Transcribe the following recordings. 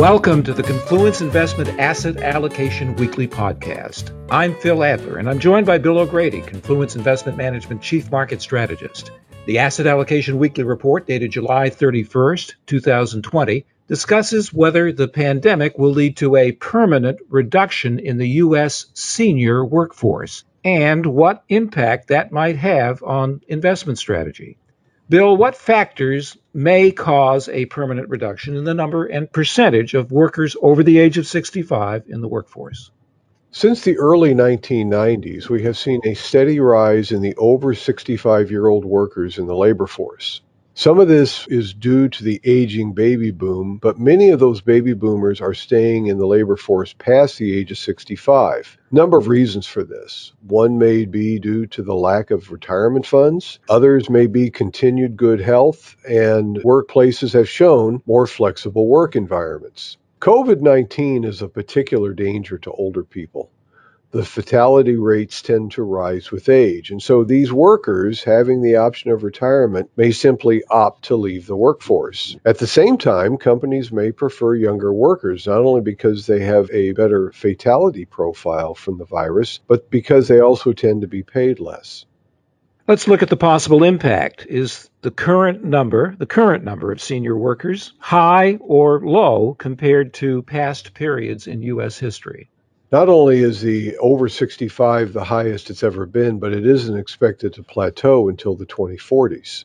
Welcome to the Confluence Investment Asset Allocation Weekly Podcast. I'm Phil Adler, and I'm joined by Bill O'Grady, Confluence Investment Management Chief Market Strategist. The Asset Allocation Weekly Report, dated July 31st, 2020, discusses whether the pandemic will lead to a permanent reduction in the U.S. senior workforce and what impact that might have on investment strategy. Bill, what factors may cause a permanent reduction in the number and percentage of workers over the age of 65 in the workforce? Since the early 1990s, we have seen a steady rise in the over 65 year old workers in the labor force. Some of this is due to the aging baby boom, but many of those baby boomers are staying in the labor force past the age of 65. Number of reasons for this. One may be due to the lack of retirement funds. Others may be continued good health, and workplaces have shown more flexible work environments. COVID 19 is a particular danger to older people the fatality rates tend to rise with age. And so these workers, having the option of retirement, may simply opt to leave the workforce. At the same time, companies may prefer younger workers, not only because they have a better fatality profile from the virus, but because they also tend to be paid less. Let's look at the possible impact. Is the current number, the current number of senior workers, high or low compared to past periods in U.S. history? Not only is the over 65 the highest it's ever been, but it isn't expected to plateau until the 2040s.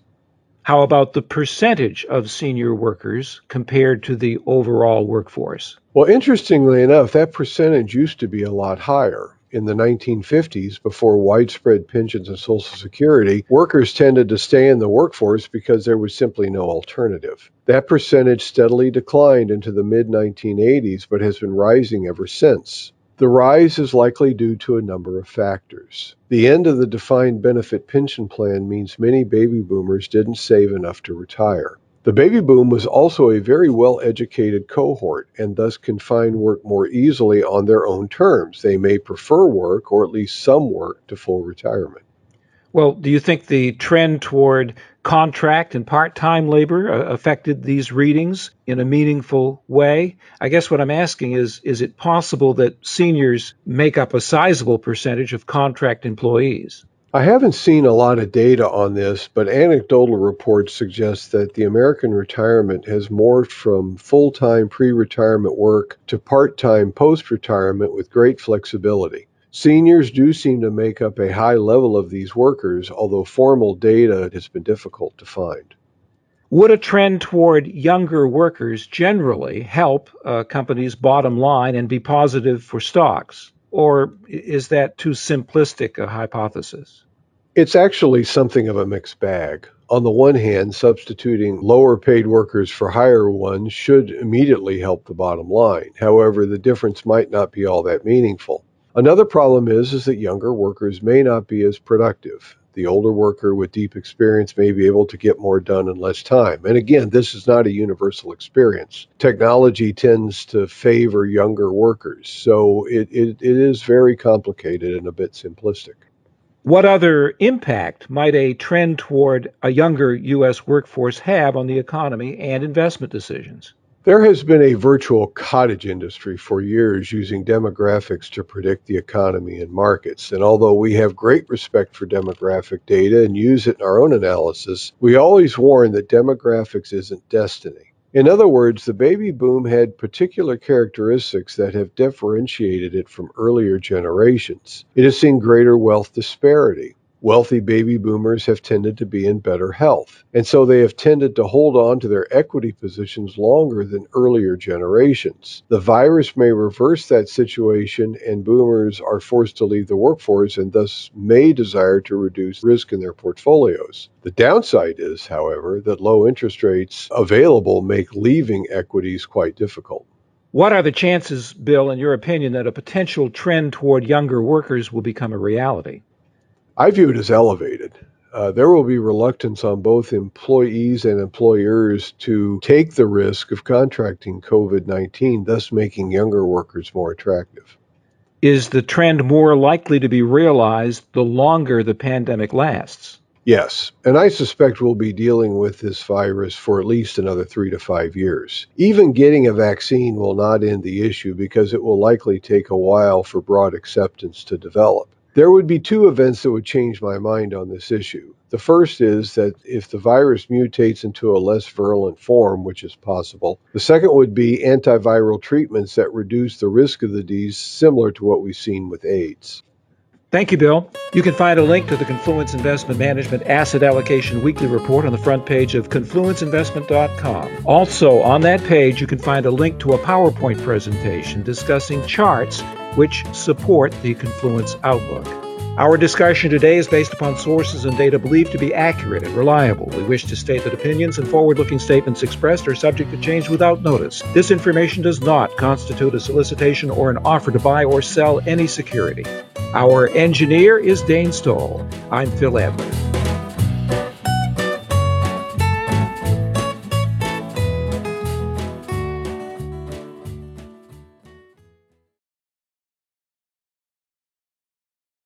How about the percentage of senior workers compared to the overall workforce? Well, interestingly enough, that percentage used to be a lot higher. In the 1950s, before widespread pensions and Social Security, workers tended to stay in the workforce because there was simply no alternative. That percentage steadily declined into the mid 1980s, but has been rising ever since. The rise is likely due to a number of factors. The end of the defined benefit pension plan means many baby boomers didn't save enough to retire. The baby boom was also a very well educated cohort and thus can find work more easily on their own terms. They may prefer work or at least some work to full retirement. Well, do you think the trend toward contract and part time labor uh, affected these readings in a meaningful way? I guess what I'm asking is is it possible that seniors make up a sizable percentage of contract employees? I haven't seen a lot of data on this, but anecdotal reports suggest that the American retirement has morphed from full time pre retirement work to part time post retirement with great flexibility. Seniors do seem to make up a high level of these workers, although formal data has been difficult to find. Would a trend toward younger workers generally help uh, a company's bottom line and be positive for stocks? Or is that too simplistic a hypothesis? It's actually something of a mixed bag. On the one hand, substituting lower paid workers for higher ones should immediately help the bottom line. However, the difference might not be all that meaningful. Another problem is, is that younger workers may not be as productive. The older worker with deep experience may be able to get more done in less time. And again, this is not a universal experience. Technology tends to favor younger workers. So it, it, it is very complicated and a bit simplistic. What other impact might a trend toward a younger U.S. workforce have on the economy and investment decisions? There has been a virtual cottage industry for years using demographics to predict the economy and markets. And although we have great respect for demographic data and use it in our own analysis, we always warn that demographics isn't destiny. In other words, the baby boom had particular characteristics that have differentiated it from earlier generations. It has seen greater wealth disparity wealthy baby boomers have tended to be in better health. And so they have tended to hold on to their equity positions longer than earlier generations. The virus may reverse that situation, and boomers are forced to leave the workforce and thus may desire to reduce risk in their portfolios. The downside is, however, that low interest rates available make leaving equities quite difficult. What are the chances, Bill, in your opinion, that a potential trend toward younger workers will become a reality? I view it as elevated. Uh, there will be reluctance on both employees and employers to take the risk of contracting COVID 19, thus making younger workers more attractive. Is the trend more likely to be realized the longer the pandemic lasts? Yes, and I suspect we'll be dealing with this virus for at least another three to five years. Even getting a vaccine will not end the issue because it will likely take a while for broad acceptance to develop. There would be two events that would change my mind on this issue. The first is that if the virus mutates into a less virulent form, which is possible, the second would be antiviral treatments that reduce the risk of the disease, similar to what we've seen with AIDS. Thank you, Bill. You can find a link to the Confluence Investment Management Asset Allocation Weekly Report on the front page of confluenceinvestment.com. Also, on that page, you can find a link to a PowerPoint presentation discussing charts which support the Confluence Outlook. Our discussion today is based upon sources and data believed to be accurate and reliable. We wish to state that opinions and forward looking statements expressed are subject to change without notice. This information does not constitute a solicitation or an offer to buy or sell any security. Our engineer is Dane Stoll. I'm Phil Adler.